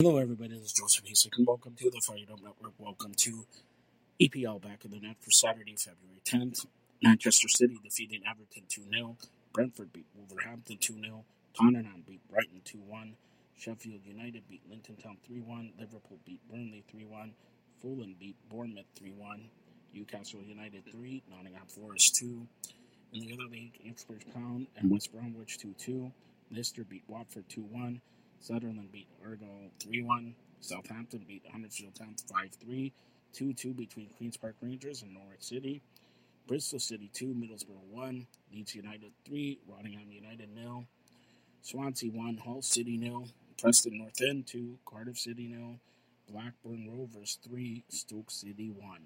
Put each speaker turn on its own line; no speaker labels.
Hello, everybody. This is Joseph Hasek, and welcome to the Fired Up Network. Welcome to EPL Back of the Net for Saturday, February 10th. Manchester City defeating Everton 2 0. Brentford beat Wolverhampton 2 0. Tottenham beat Brighton 2 1. Sheffield United beat Luton Town 3 1. Liverpool beat Burnley 3 1. Fulham beat Bournemouth 3 1. Newcastle United 3. Nottingham Forest 2. In the other league, Ipswich Town and West Bromwich 2 2. Leicester beat Watford 2 1. Sunderland beat Argyle 3 1. Southampton beat Huddersfield Town 5 3. 2 2 between Queen's Park Rangers and Norwich City. Bristol City 2, Middlesbrough 1. Leeds United 3. Rotherham United 0. Swansea 1. Hull City 0. Preston North End 2. Cardiff City 0. Blackburn Rovers 3. Stoke City 1.